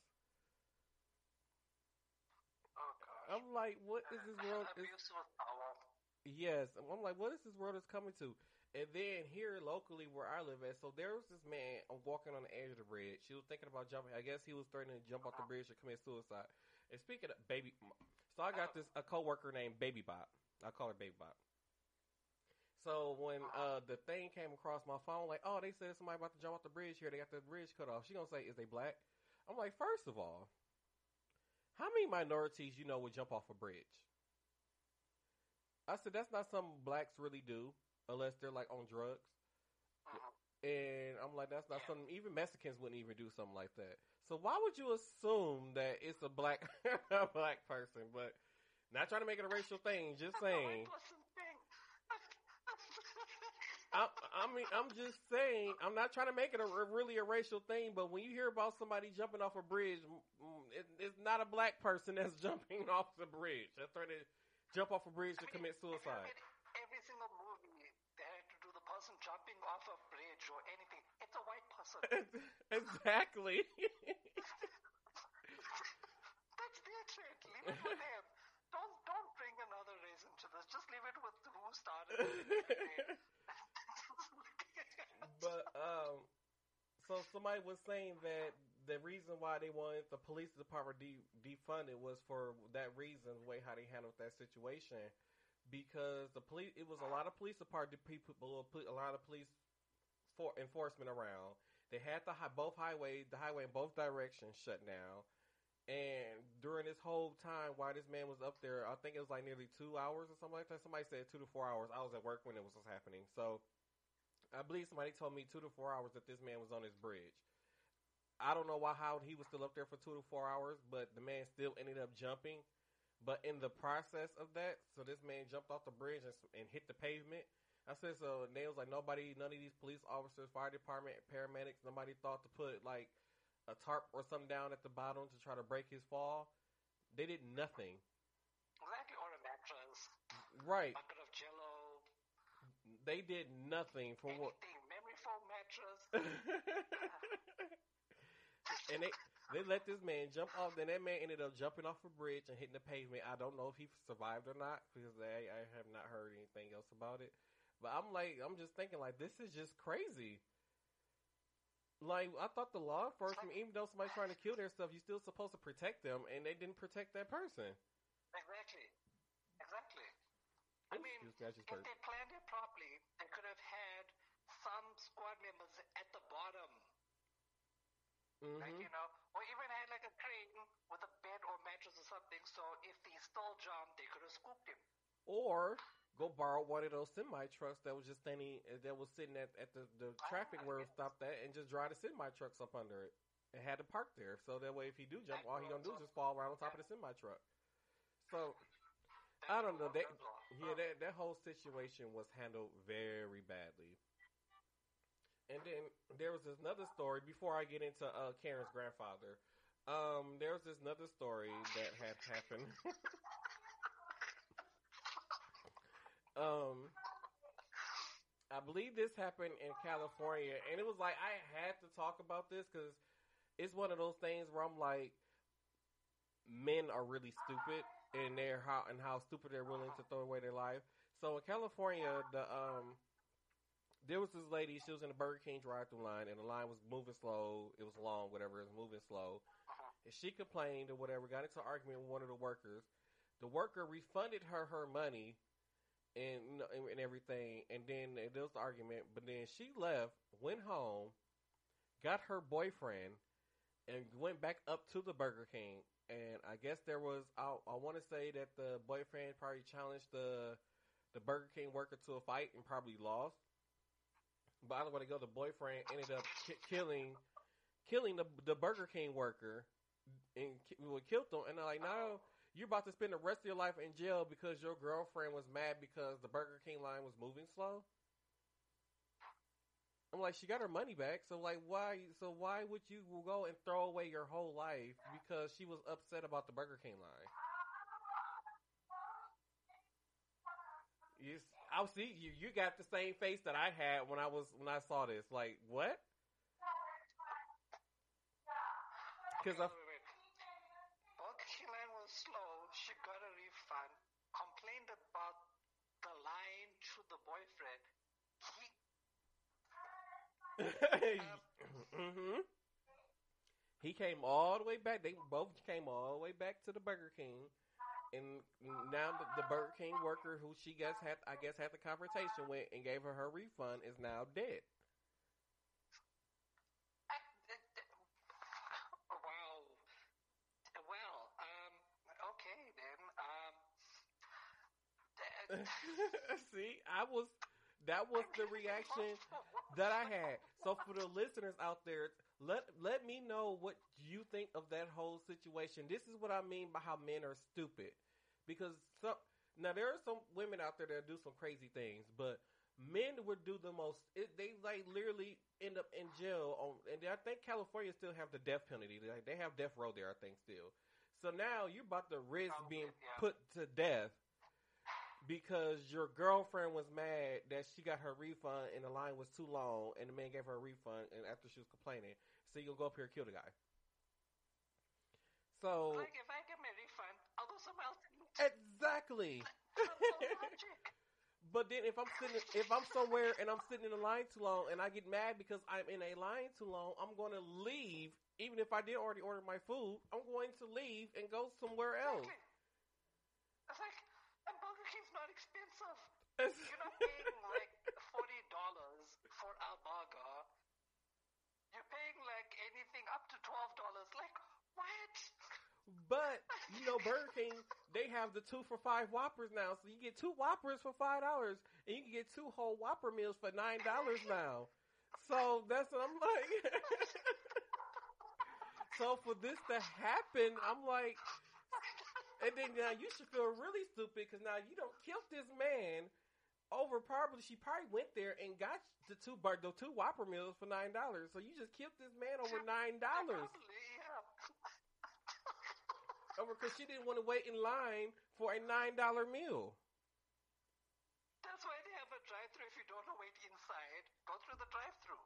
Oh gosh. I'm like, what is this world? Is, Abuse was power. yes, I'm like, what is this world is coming to? And then here locally where I live at, so there was this man walking on the edge of the bridge. She was thinking about jumping. I guess he was threatening to jump off the uh-huh. bridge or commit suicide. And speaking of baby, so I got uh-huh. this a coworker named Baby Bot. I call her Baby Bot. So when uh, the thing came across my phone, like, oh, they said somebody about to jump off the bridge here. They got the bridge cut off. She gonna say, is they black? I'm like, first of all, how many minorities you know would jump off a bridge? I said that's not something blacks really do unless they're like on drugs. Mhm. And I'm like, that's not something even Mexicans wouldn't even do something like that. So why would you assume that it's a black a black person? But not trying to make it a racial thing, just That's a white saying. I, I mean, I'm just saying. I'm not trying to make it a, a really a racial thing, but when you hear about somebody jumping off a bridge, it, it's not a black person that's jumping off the bridge. That's trying to jump off a bridge to I commit look suicide. Every single movie, they have to do the person jumping off a bridge or anything. It's a white person. exactly. That's their trait. Leave it with them. Don't don't bring another race into this. Just leave it with who started it. Um, so somebody was saying that the reason why they wanted the police department de- defunded was for that reason, the way how they handled that situation, because the police it was a lot of police department people, put a lot of police for enforcement around. They had the hi- both highways, the highway in both directions shut down. And during this whole time, while this man was up there, I think it was like nearly two hours or something like that. Somebody said two to four hours. I was at work when it was happening, so I believe somebody told me two to four hours that this man was on his bridge. I don't know why how he was still up there for two to four hours, but the man still ended up jumping. But in the process of that, so this man jumped off the bridge and, and hit the pavement. I said so. And they was like nobody, none of these police officers, fire department, paramedics, nobody thought to put like a tarp or something down at the bottom to try to break his fall. They did nothing. or a mattress, Right. bucket of jello, They did nothing for what. memory foam mattress. and they they let this man jump off. Then that man ended up jumping off a bridge and hitting the pavement. I don't know if he survived or not because I, I have not heard anything else about it. But I'm like, I'm just thinking like this is just crazy. Like I thought the law enforcement, even though somebody's trying to kill their stuff, you're still supposed to protect them, and they didn't protect that person. Exactly. Exactly. I mean, Excuse me, I just if they planned it properly, they could have had some squad members at the bottom, like hmm you know, or even had like a crane with a bed or mattress or something. So if he stole John, they could have scooped him. Or go borrow one of those semi trucks that was just standing, that was sitting at, at the, the traffic where it stopped at, and just drive the semi trucks up under it, and had to park there. So that way, if he do jump, all he gonna do is just fall right on top of the semi truck. So I don't know. That yeah, that that whole situation was handled very badly. And then there was another story before I get into uh, Karen's grandfather. Um, there was this another story that had happened. um, I believe this happened in California, and it was like I had to talk about this because it's one of those things where I'm like, men are really stupid, and they're how and how stupid they're willing to throw away their life. So in California, the um, there was this lady. She was in the Burger King drive-through line, and the line was moving slow. It was long, whatever. It was moving slow. Uh-huh. And she complained or whatever. Got into an argument with one of the workers. The worker refunded her her money and and, and everything. And then there was the argument. But then she left, went home, got her boyfriend, and went back up to the Burger King. And I guess there was I, I want to say that the boyfriend probably challenged the the Burger King worker to a fight and probably lost. But either way to go, the boyfriend ended up ki- killing killing the the Burger King worker and ki- killed them. And they're like, now you're about to spend the rest of your life in jail because your girlfriend was mad because the Burger King line was moving slow. I'm like, she got her money back, so like, why? So why would you go and throw away your whole life because she was upset about the Burger King line? You, I'll see you. You got the same face that I had when I was when I saw this. Like what? Because I, King line was slow. She got a refund. Complained about the line to the boyfriend. He hmm He came all the way back. They both came all the way back to the Burger King, and now the, the Burger King worker who she guess had, I guess, had the confrontation with and gave her her refund is now dead. Wow. Well, um, okay then. Um, See, I was. That was the reaction that I had. So for the listeners out there, let let me know what you think of that whole situation. This is what I mean by how men are stupid. Because some now there are some women out there that do some crazy things, but men would do the most. It, they like literally end up in jail on, and I think California still have the death penalty. Like they have death row there, I think still. So now you're about to risk being Yeah. put to death because your girlfriend was mad that she got her refund and the line was too long and the man gave her a refund and after she was complaining. So you'll go up here and kill the guy. So like if I get my refund, I'll go somewhere else. exactly. But then if I'm sitting if I'm somewhere and I'm sitting in a line too long and I get mad because I'm in a line too long, I'm going to leave even if I did already order my food. I'm going to leave and go somewhere else. Exactly. It's like, and Burger King's not expensive. You're not paying like forty dollars for a burger. You're paying like up to twelve dollars. Like what? But you know, Burger King they have the two for five Whoppers now, so you get two Whoppers for five dollars, and you can get two whole Whopper meals for nine dollars now. So that's what I'm like. so for this to happen, I'm like, and then now you should feel really stupid because now you don't kill this man over probably she probably went there and got the two bar the two Whopper meals for nine dollars. So you just killed this man over nine dollars over because she didn't want to wait in line for a nine dollar meal. That's why they have a drive-through. If you don't know wait inside, go through the drive-through.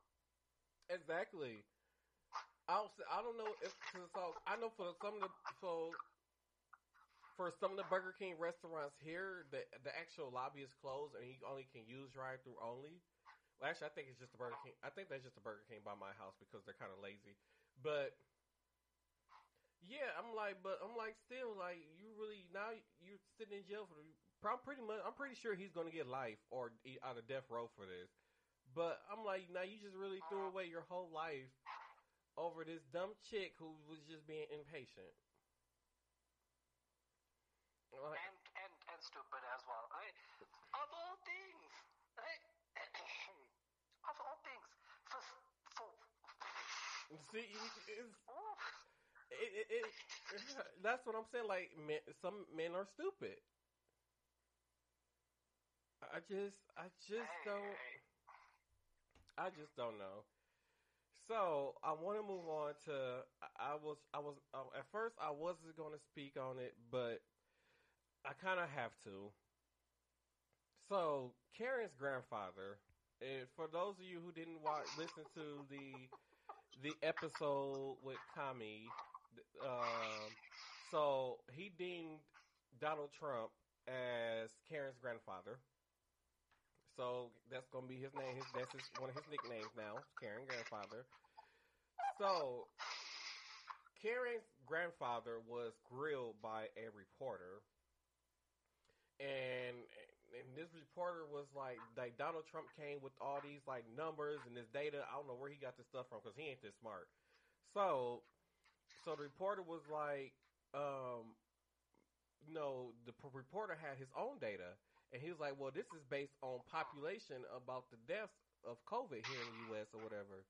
Exactly. I don't, I don't know if so. I know for some of the so for some of the Burger King restaurants here, the the actual lobby is closed and you only can use drive through only. Well, actually, I think it's just a Burger King. I think that's just a Burger King by my house because they're kind of lazy. But yeah, I'm like, but I'm like, still like, you really now you're sitting in jail for. the I'm pretty much. I'm pretty sure he's going to get life or out of death row for this. But I'm like, now you just really threw uh-huh. away your whole life over this dumb chick who was just being impatient. Like, and and and stupid as well. Right? Of all things, right? of all things, for for see, it's, it, it, it, that's what I'm saying. Like, men, some men are stupid. I just, I just don't. I just don't know. So I want to move on to. I I was, I was uh, at first I wasn't going to speak on it, but I kind of have to. So Karen's grandfather, and for those of you who didn't watch, listen to the the episode with Kami. Um, so he deemed Donald Trump as Karen's grandfather. So that's gonna be his name. His that's his, one of his nicknames now, Karen grandfather. So Karen's grandfather was grilled by a reporter, and and this reporter was like, like Donald Trump came with all these like numbers and this data. I don't know where he got this stuff from because he ain't this smart. So, so the reporter was like, um, no, the p- reporter had his own data, and he was like, well, this is based on population about the deaths of COVID here in the U.S. or whatever.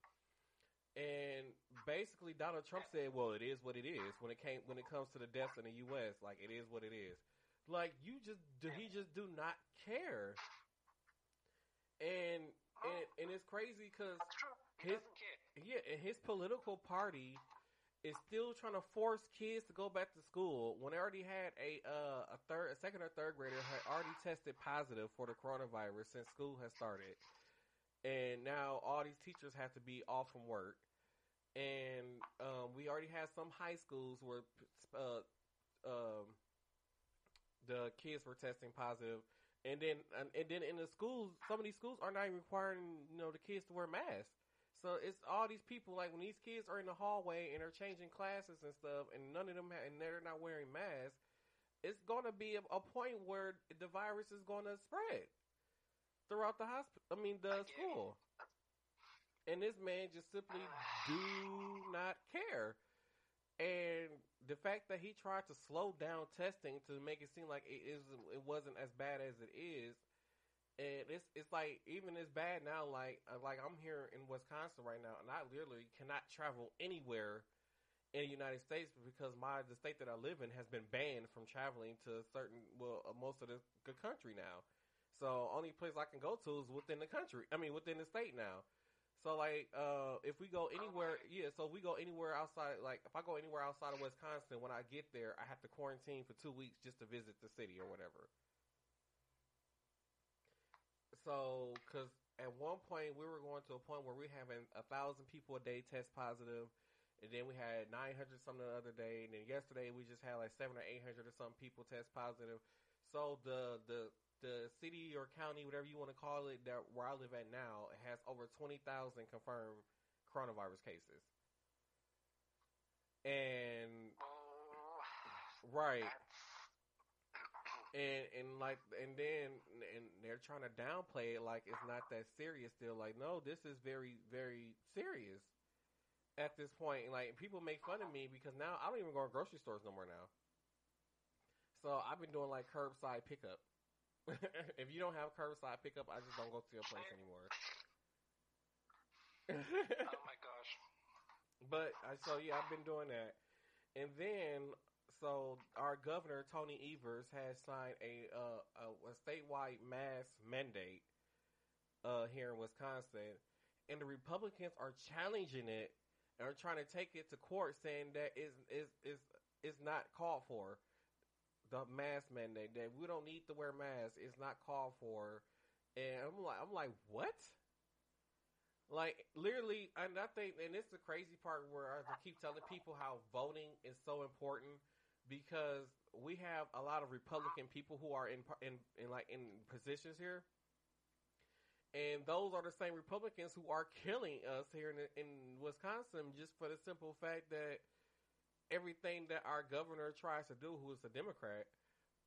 And basically, Donald Trump said, "Well, it is what it is when it came when it comes to the deaths in the U.S. Like it is what it is. Like you just do, he just do not care." And and and it's crazy because That's true. He His- yeah, and his political party is still trying to force kids to go back to school when they already had a uh, a third, a second or third grader had already tested positive for the coronavirus since school has started, and now all these teachers have to be off from work, and um, we already have some high schools where uh, um, the kids were testing. And then, and, and then in the schools, some of these schools are not even requiring, you know, the kids to wear masks. So it's all these people like when these kids are in the hallway and they're changing classes and stuff, and none of them ha- and they're not wearing masks. It's going to be a, a point where the virus is going to spread throughout the hospital. I mean, the school. And this man just simply do not care. And the fact that he tried to slow down testing to make it seem like it is it wasn't as bad as it is, and it's it's like even as bad now. Like uh, like I'm here in Wisconsin right now, and I literally cannot travel anywhere in the United States because my the state that I live in has been banned from traveling to certain well uh, most of the, the country now. So only place I can go to is within the country. I mean within the state now. So like, uh, if we go anywhere, yeah. So if we go anywhere outside, like if I go anywhere outside of Wisconsin, when I get there, I have to quarantine for two weeks just to visit the city or whatever. So, because at one point we were going to a point where we are having a thousand people a day test positive, and then we had nine hundred something the other day, and then yesterday we just had like seven or eight hundred or some people test positive. So the the the city or county, whatever you want to call it, that where I live at now, has over twenty thousand confirmed coronavirus cases. And Oh, right, and and like and then and they're trying to downplay it like it's not that serious. Still, like no, this is very very serious at this point. And like people make fun of me because now I don't even go to grocery stores no more now. So I've been doing like curbside pickup. if you don't have curbside pickup, I just don't go to your place anymore. oh my gosh. But uh, so yeah, I've been doing that, and then so our governor Tony Evers has signed a uh, a, a statewide mask mandate uh, here in Wisconsin, and the Republicans are challenging it and are trying to take it to court, saying that is is is is not called for. The mask mandate that we don't need to wear masks. Is not called for, and I'm like I'm like what? Like literally, and I think, and it's the crazy part where I keep telling people how voting is so important because we have a lot of Republican people who are in in, in like in positions here, And those are the same Republicans who are killing us here in, in Wisconsin just for the simple fact that everything that our governor tries to do, who is a Democrat,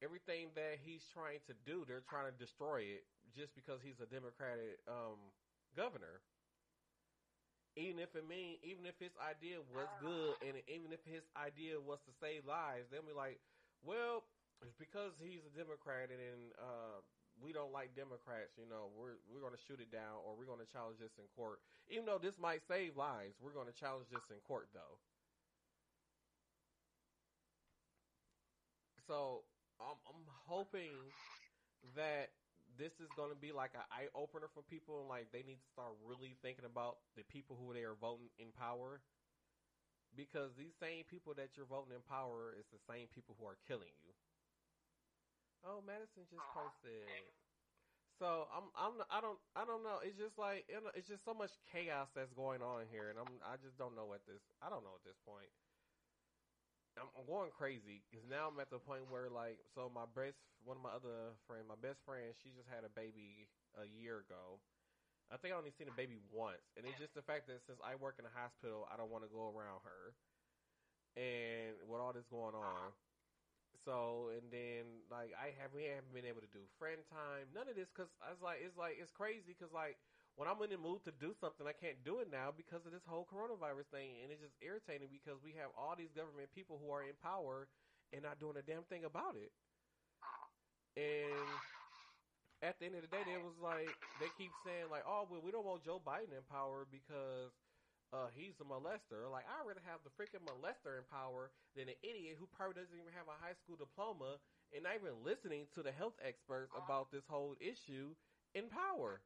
everything that he's trying to do, they're trying to destroy it just because he's a Democratic um, governor. Even if it mean, even if his idea was good, and even if his idea was to save lives, they'll be like, "Well, it's because he's a Democrat, and uh, we don't like Democrats. You know, we're we're going to shoot it down, or we're going to challenge this in court. Even though this might save lives, we're going to challenge this in court, though." So I'm, I'm hoping that this is going to be like an eye opener for people. Like they need to start really thinking about the people who they are voting in power, because these same people that you're voting in power is the same people who are killing you. Oh, Madison just posted. So I'm I'm I don't I don't know. It's just like it's just so much chaos that's going on here, and I'm I just don't know what this I don't know at this point. I'm, I'm going crazy because now I'm at the point where like, so my best, one of my other friend, my best friend, she just had a baby a year ago. I think I only seen a baby once, and it's just the fact that since I work in a hospital, I don't want to go around her, and with all this going on. So and then like I have we haven't been able to do friend time, none of this because I was like it's like it's crazy because like when I'm in the mood to do something, I can't do it now because of this whole coronavirus thing, and it's just irritating because we have all these government people who are in power and not doing a damn thing about it. And at the end of the day, they was like they keep saying like, "Oh, well, we don't want Joe Biden in power because uh, he's a molester." Like, I'd rather have the freaking molester in power than an idiot who probably doesn't even have a high school diploma and not even listening to the health experts about this whole issue in power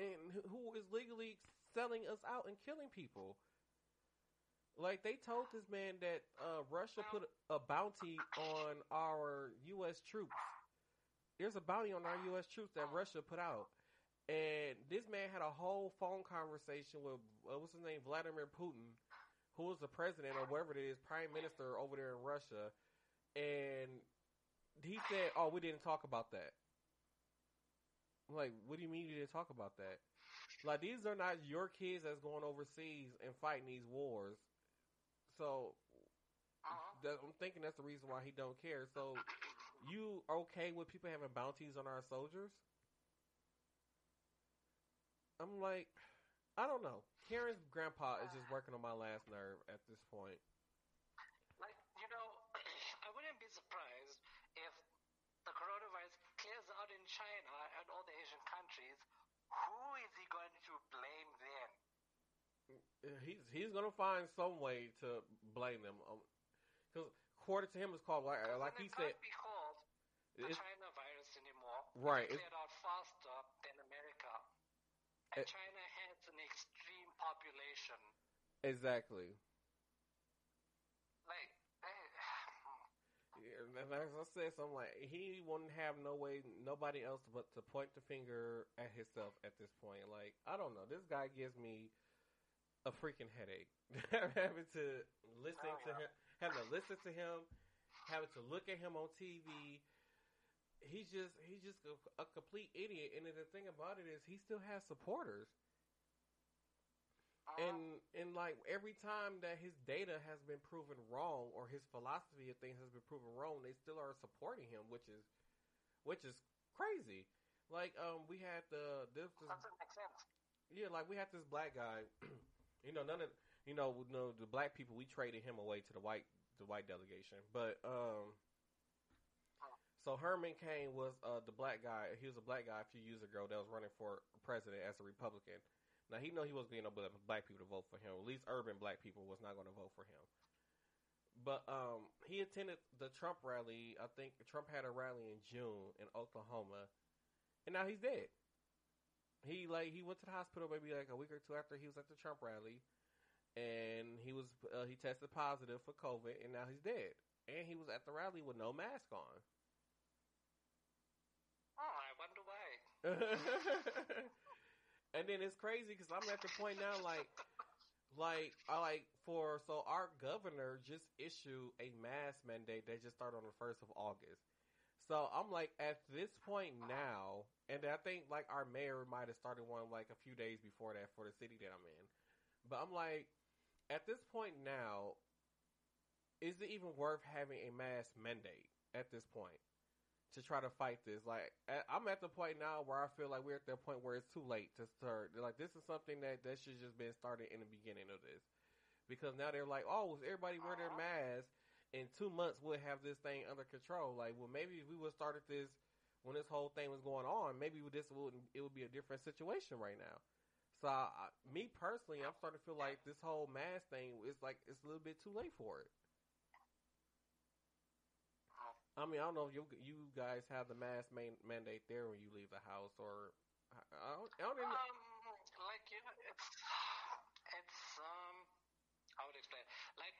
and who is legally selling us out and killing people. Like they told this man that uh, Russia put a bounty on our U.S. troops. There's a bounty on our U.S. troops that Russia put out, and this man had a whole phone conversation with uh, what's his name, Vladimir Putin, who is the president or whatever it is, prime minister over there in Russia, and he said, "Oh, we didn't talk about that." Like, what do you mean you didn't talk about that? Like, these are not your kids that's going overseas and fighting these wars. So, uh-huh. that, I'm thinking that's the reason why he don't care. So, you okay with people having bounties on our soldiers? I'm like, I don't know. Karen's grandpa is just working on my last nerve at this point. Like, you know, I wouldn't be surprised if the coronavirus clears out in China and all the Asian countries. Who is he going to blame then? He's he's gonna find some way to blame them. Because um, according to him, it's called like, like he said. Be called the China virus anymore. Right. It cleared out faster than America. And it, China has an extreme population. Exactly. Like, as I said, so I'm like, he wouldn't have no way, nobody else but to point the finger at himself at this point. Like, I don't know. This guy gives me a freaking headache. having to listen oh, yeah. to him, having to listen to him, having to look at him on TV. He's just, he's just a, a complete idiot. And the thing about it is, he still has supporters. Uh-huh. And and like every time that his data has been proven wrong or his philosophy of things has been proven wrong, they still are supporting him, which is which is crazy. Like um we had the this, this doesn't make sense. Yeah, like we had this black guy. you know, none of you know, know the black people we traded him away to the white the white delegation. But um so Herman Cain was uh, the black guy. He was a black guy a few years ago that was running for president as a Republican. Now he know he wasn't getting no black people to vote for him. At least urban black people was not going to vote for him. But um, he attended the Trump rally. I think Trump had a rally in June in Oklahoma, and now he's dead. He like he went to the hospital maybe like a week or two after he was at the Trump rally, and he was uh, he tested positive for COVID, and now he's dead. And he was at the rally with no mask on. Oh, I wonder why. And then it's crazy because I'm at the point now, like, like I like for so our governor just issued a mask mandate that just started on the first of August. So I'm like, at this point now, and I think like our mayor might have started one like a few days before that for the city that I'm in. But I'm like, at this point now, is it even worth having a mass mandate at this point to try to fight this? Like, I'm at the point now where I feel like we're at the point where it's too late to start. Like, this is something that that should just been started in the beginning of this, because now they're like, oh, was everybody wear their mask in two months we'll have this thing under control. Like, well, maybe if we would started this when this whole thing was going on, maybe this would it would be a different situation right now. So, I, me personally, I'm starting to feel like this whole mask thing is like it's a little bit too late for it. I mean, I don't know if you you guys have the mask main, mandate there when you leave the house, or I don't, I don't even... um, like you know, it's it's um, how would explain? Like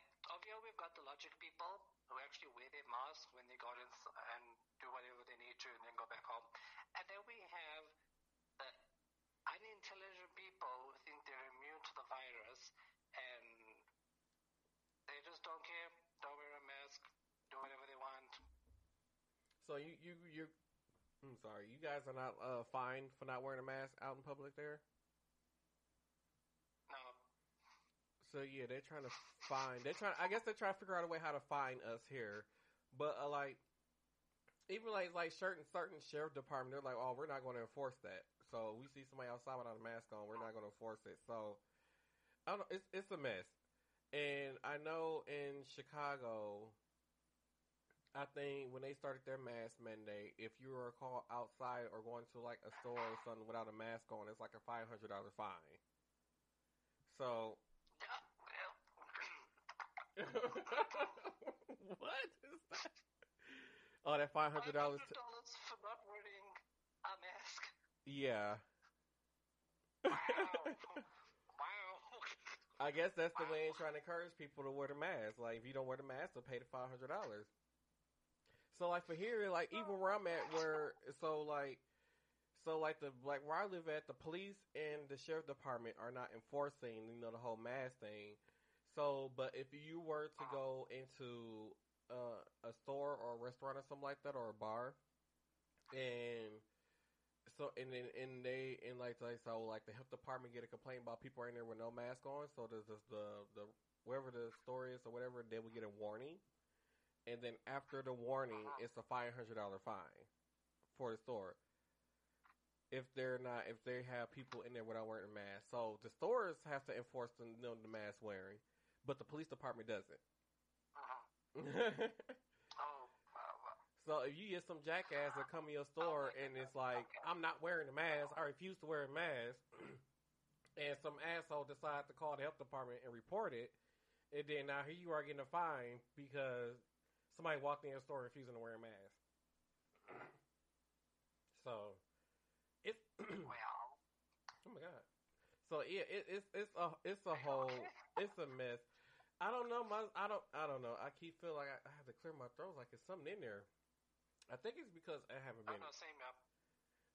over we've got the logic people who actually wear their masks when they go in and do whatever they need to, and then go back home. And then we have the unintelligent people who think they're immune to the virus, and they just don't care, don't wear a mask, do whatever they want. So you you you, I'm sorry, you guys are not uh, fined for not wearing a mask out in public there. So yeah, they're trying to find. They're trying. I guess they're trying to figure out a way how to find us here. But uh, like, even like like certain certain sheriff department, they're like, oh, we're not going to enforce that. So we see somebody outside without a mask on, we're not going to enforce it. So I don't. know. It's it's a mess. And I know in Chicago, I think when they started their mask mandate, if you were caught outside or going to like a store or something without a mask on, it's like a five hundred dollar fine. So what is that? Oh, that five hundred dollars for not wearing a mask. Yeah. Wow. wow. I guess that's the wow. way in trying to encourage people to wear the mask. Like, if you don't wear the mask, they'll pay the five hundred dollars. So, like for here, like even oh, where I'm at, where so like, so like the like where I live at, the police and the sheriff department are not enforcing, you know, the whole mask thing. So, but if you were to go into uh, a store or a restaurant or something like that, or a bar, and so and then and they and like like so like the health department get a complaint about people in there with no mask on, so does the the wherever the store is or whatever, they will get a warning, and then after the warning, it's a five hundred dollar fine for the store. If they're not if they have people in there without wearing a mask. So the stores have to enforce the, you know, the mask wearing but the police department doesn't. Uh-huh. oh, So if you get some jackass that come in your store and it's like, I'm not wearing a mask, I refuse to wear a mask, and some asshole decides to call the health department and report it, and then now here you are getting a fine because somebody walked in your store refusing to wear a mask. So it's well. So yeah, it, it's it's a it's a whole it's a mess. I don't know. My I don't I don't know. I keep feeling like I, I have to clear my throat. Like it's something in there. I think it's because I haven't been. Know, same up.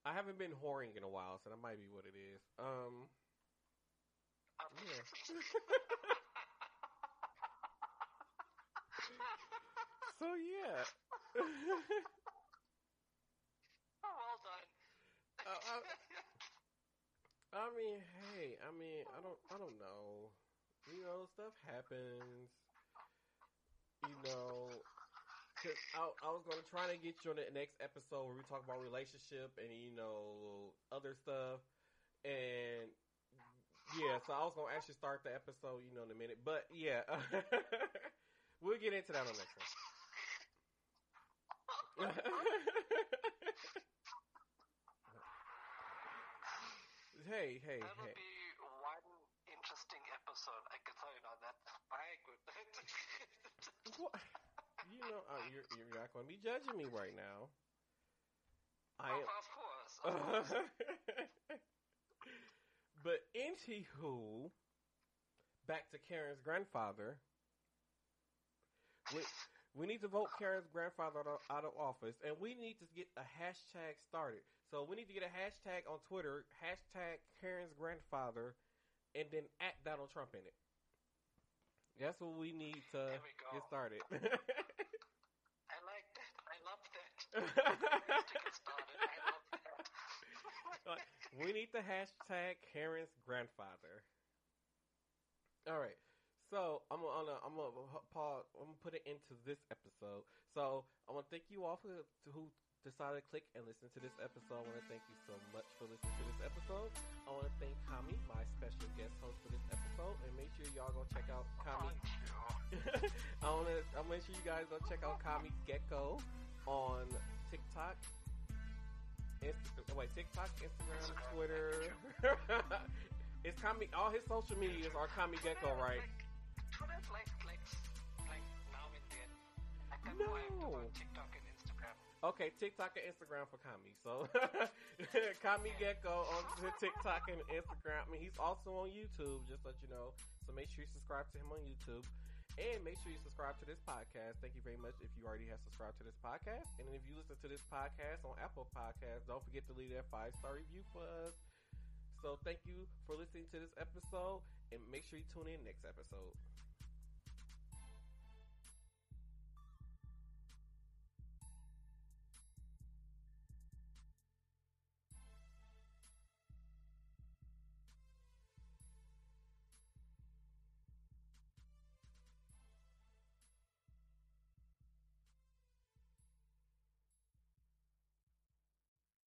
I haven't been whoring in a while, so that might be what it is. Um. Yeah. so yeah. oh, well done. Uh, I, I mean, hey, I mean, I don't, I don't know you know, stuff happens. You know, cause I, I was gonna try to get you on the next episode where we talk about relationship and you know other stuff, and yeah, so I was gonna actually start the episode, you know, in a minute, but yeah, we'll get into that on the next one. hey, hey, That'll hey. Be one interesting episode. I can tell you now that. My goodness. you know, uh, you're you're not going to be judging me right now. I am. of course. Of course. but anywho, back to Karen's grandfather. We, we need to vote Karen's grandfather out of office, and we need to get a hashtag started. So we need to get a hashtag on Twitter, hashtag Karen's grandfather, and then at Donald Trump in it. That's what we need to we get started. I like that. I love that. to get started. I love that. we need the hashtag Karen's grandfather. All right. So I'm gonna I'm gonna pause. I'm gonna put it into this episode. So I want to thank you all for who decided to click and listen to this episode. I want to thank you so much for listening to this episode. I want to thank Kami, my special guest host for this episode, and make sure y'all go check out Kami. I want to. I make sure you guys go check out Kami Gecko on TikTok. Inst- wait, TikTok, Instagram, Twitter. it's Kami. All his social medias are Kami Gecko, right? Like like like now and then. I can No. go on TikTok and Instagram. Okay, TikTok and Instagram for Kami. So Kami Gecko on TikTok and Instagram. I mean, he's also on YouTube. Just let you know. So make sure you subscribe to him on YouTube. And make sure you subscribe to this podcast. Thank you very much if you already have subscribed to this podcast. And if you listen to this podcast on Apple Podcasts, don't forget to leave that five star review for us. So thank you for listening to this episode, and make sure you tune in next episode.